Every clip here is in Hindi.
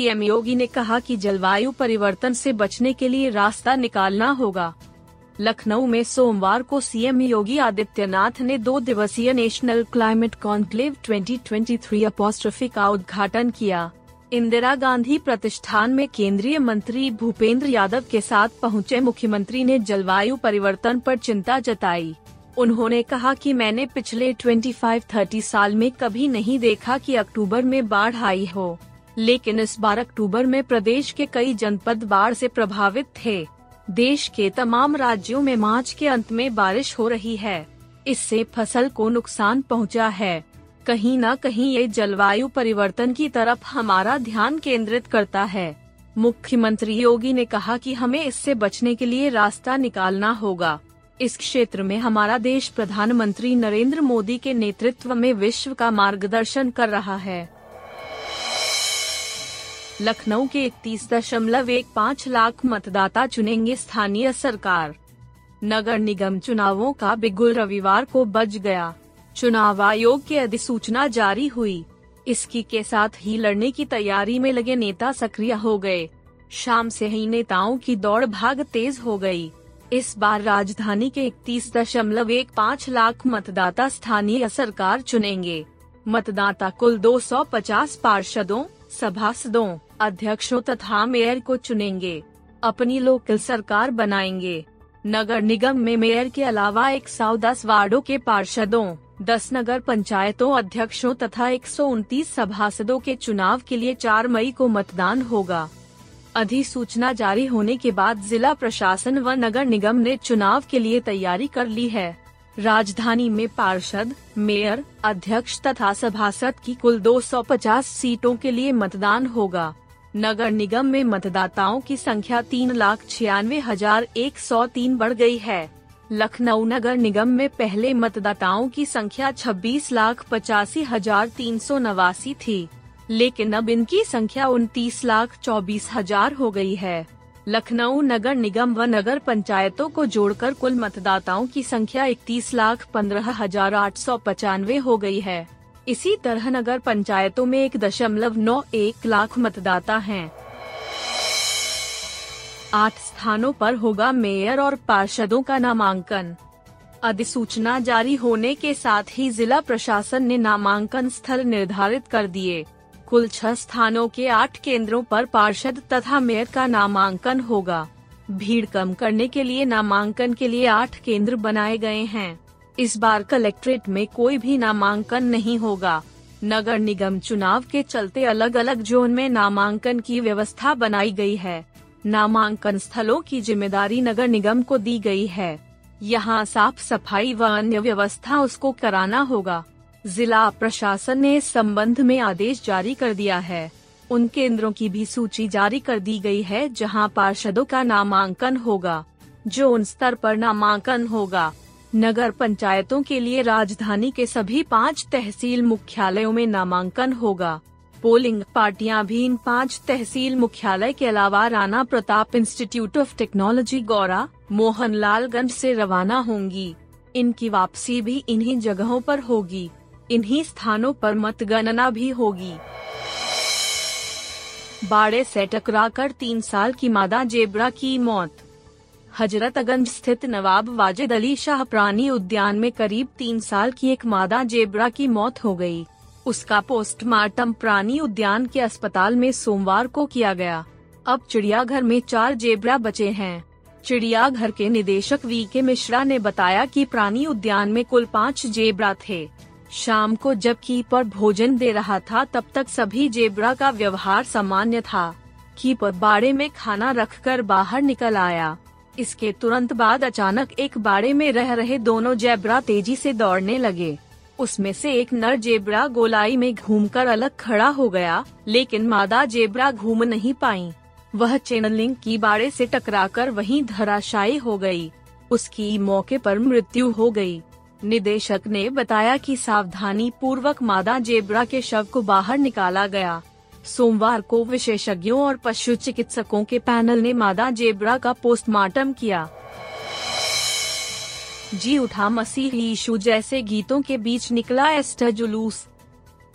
सीएम योगी ने कहा कि जलवायु परिवर्तन से बचने के लिए रास्ता निकालना होगा। लखनऊ में सोमवार को सीएम योगी आदित्यनाथ ने दो दिवसीय नेशनल क्लाइमेट कॉन्क्लेव 2023 अपोस्ट्रफी का उद्घाटन किया। इंदिरा गांधी प्रतिष्ठान में केंद्रीय मंत्री भूपेंद्र यादव के साथ पहुँचे मुख्यमंत्री ने जलवायु परिवर्तन पर चिंता जताई। उन्होंने कहा कि मैंने पिछले 25-30 साल में कभी नहीं देखा कि अक्टूबर में बाढ़ आई हो। लेकिन इस बार अक्टूबर में प्रदेश के कई जनपद बाढ़ से प्रभावित थे। देश के तमाम राज्यों में मार्च के अंत में बारिश हो रही है। इससे फ़सल को नुकसान पहुँचा है। कहीं न कहीं ये जलवायु परिवर्तन की तरफ़ हमारा ध्यान केंद्रित करता है। मुख्यमंत्री योगी ने कहा कि हमें इससे बचने के लिए रास्ता निकालना होगा। इस क्षेत्र में हमारा देश प्रधानमंत्री नरेंद्र मोदी के नेतृत्व में विश्व का मार्गदर्शन कर रहा है। लखनऊ के इकतीस दशमलव एक पाँच लाख मतदाता चुनेंगे स्थानीय सरकार। नगर निगम चुनावों का बिगुल रविवार को बज गया। चुनाव आयोग की अधिसूचना जारी हुई। इसकी के साथ ही लड़ने की तैयारी में लगे नेता सक्रिय हो गए। शाम से ही नेताओं की दौड़ भाग तेज हो गई। इस बार राजधानी के इकतीस दशमलव एक पाँच लाख मतदाता स्थानीय सरकार चुनेंगे। मतदाता कुल 250 पार्षदों सभासदों, अध्यक्षों तथा मेयर को चुनेंगे। अपनी लोकल सरकार बनाएँगे। नगर निगम में मेयर के अलावा एक सौ दस वार्डो के पार्षदों 10 नगर पंचायतों अध्यक्षों तथा एक सौ उनतीस सभासदों के चुनाव के लिए 4 मई को मतदान होगा। अधिसूचना जारी होने के बाद जिला प्रशासन व नगर निगम ने चुनाव के लिए तैयारी कर ली है। राजधानी में पार्षद, मेयर, अध्यक्ष तथा सभासद की कुल 250 सीटों के लिए मतदान होगा। नगर निगम में मतदाताओं की संख्या तीन लाख छियानवे हज़ार एक सौ तीन बढ़ गई है। लखनऊ नगर निगम में पहले मतदाताओं की संख्या छब्बीस लाख पचासी हज़ार तीन सौ नवासी थी, लेकिन अब इनकी संख्या उनतीस लाख चौबीस हज़ार हो गई है। लखनऊ नगर निगम व नगर पंचायतों को जोड़कर कुल मतदाताओं की संख्या इकतीस लाख पंद्रह हज़ार आठ सौ पचानवे हो गई है। इसी तरह नगर पंचायतों में एक दशमलव नौ एक लाख मतदाता हैं। आठ स्थानों पर होगा मेयर और पार्षदों का नामांकन। अधिसूचना जारी होने के साथ ही जिला प्रशासन ने नामांकन स्थल निर्धारित कर दिए। कुल छह स्थानों के आठ केंद्रों पर पार्षद तथा मेयर का नामांकन होगा। भीड़ कम करने के लिए नामांकन के लिए आठ केंद्र बनाए गए हैं। इस बार कलेक्ट्रेट में कोई भी नामांकन नहीं होगा। नगर निगम चुनाव के चलते अलग अलग जोन में नामांकन की व्यवस्था बनाई गई है। नामांकन स्थलों की ज़िम्मेदारी नगर निगम को दी गई है। यहाँ साफ़ सफ़ाई व अन्य व्यवस्था उसको कराना होगा। जिला प्रशासन ने इस संबंध में आदेश जारी कर दिया है। उन केंद्रों की भी सूची जारी कर दी गई है, जहाँ पार्षदों का नामांकन होगा, जो उन स्तर पर नामांकन होगा। नगर पंचायतों के लिए राजधानी के सभी पाँच तहसील मुख्यालयों में नामांकन होगा। पोलिंग पार्टियाँ भी इन पाँच तहसील मुख्यालय के अलावा Rana Pratap institute of technology, Gaura, Mohanlalganj से रवाना होंगी। इनकी वापसी भी इन्हीं जगहों पर होगी। इन्हीं स्थानों पर मतगणना भी होगी। बाड़े से टकराकर तीन साल की मादा जेबरा की मौत। हजरतगंज स्थित नवाब वाजिद अली शाह प्राणी उद्यान में करीब तीन साल की एक मादा जेबरा की मौत हो गई। उसका पोस्टमार्टम प्राणी उद्यान के अस्पताल में सोमवार को किया गया। अब चिड़ियाघर में चार जेबरा बचे हैं। चिड़ियाघर के निदेशक वी के मिश्रा ने बताया कि प्राणी उद्यान में कुल पाँच जेबरा थे। शाम को जब कीपर भोजन दे रहा था, तब तक सभी जेबरा का व्यवहार सामान्य था कीपर बाड़े में खाना रखकर बाहर निकल आया इसके तुरंत बाद अचानक एक बाड़े में रह रहे दोनों जैबरा तेज़ी से दौड़ने लगे उसमें से एक नर जेबरा गोलाई में घूमकर अलग खड़ा हो गया, लेकिन मादा जेबरा घूम नहीं पाई वह चैनलिंग की बाड़े से टकराकर वहीं धराशायी हो गई। उसकी मौके पर मृत्यु हो गई। निदेशक ने बताया कि सावधानी पूर्वक मादा जेबरा के शव को बाहर निकाला गया। सोमवार को विशेषज्ञों और पशु चिकित्सकों के पैनल ने मादा जेबरा का पोस्टमार्टम किया। जी उठा मसीह यीशु जैसे गीतों के बीच निकला एस्टा जुलूस।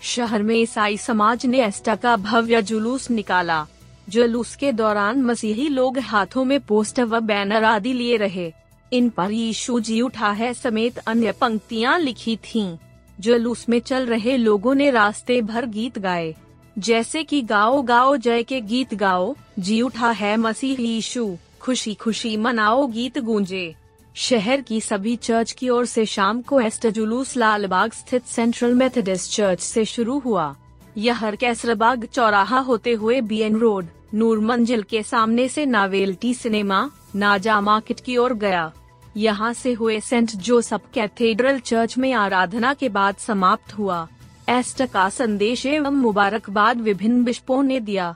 शहर में ईसाई समाज ने एस्टा का भव्य जुलूस निकाला। जुलूस के दौरान मसीही लोग हाथों में पोस्टर व बैनर आदि लिए रहे। इन पर यीशु जी उठा है समेत अन्य पंक्तियाँ लिखी थीं। जुलूस में चल रहे लोगों ने रास्ते भर गीत गाए जैसे कि गाओ गाओ जय के गीत गाओ, जी उठा है मसीह यीशु, खुशी खुशी मनाओ गीत गूंजे शहर की सभी चर्च की ओर से शाम को एस्टर जुलूस लालबाग स्थित सेंट्रल मेथोडिस्ट चर्च से शुरू हुआ यह कैसरबाग चौराहा होते हुए बीएन रोड नूर मंजिल के सामने से नावेल्टी सिनेमा, नाजा मार्केट की ओर गया। यहाँ से हुए सेंट जोसफ कैथेड्रल चर्च में आराधना के बाद समाप्त हुआ। एस्ट का संदेश एवं मुबारकबाद विभिन्न बिशपों ने दिया।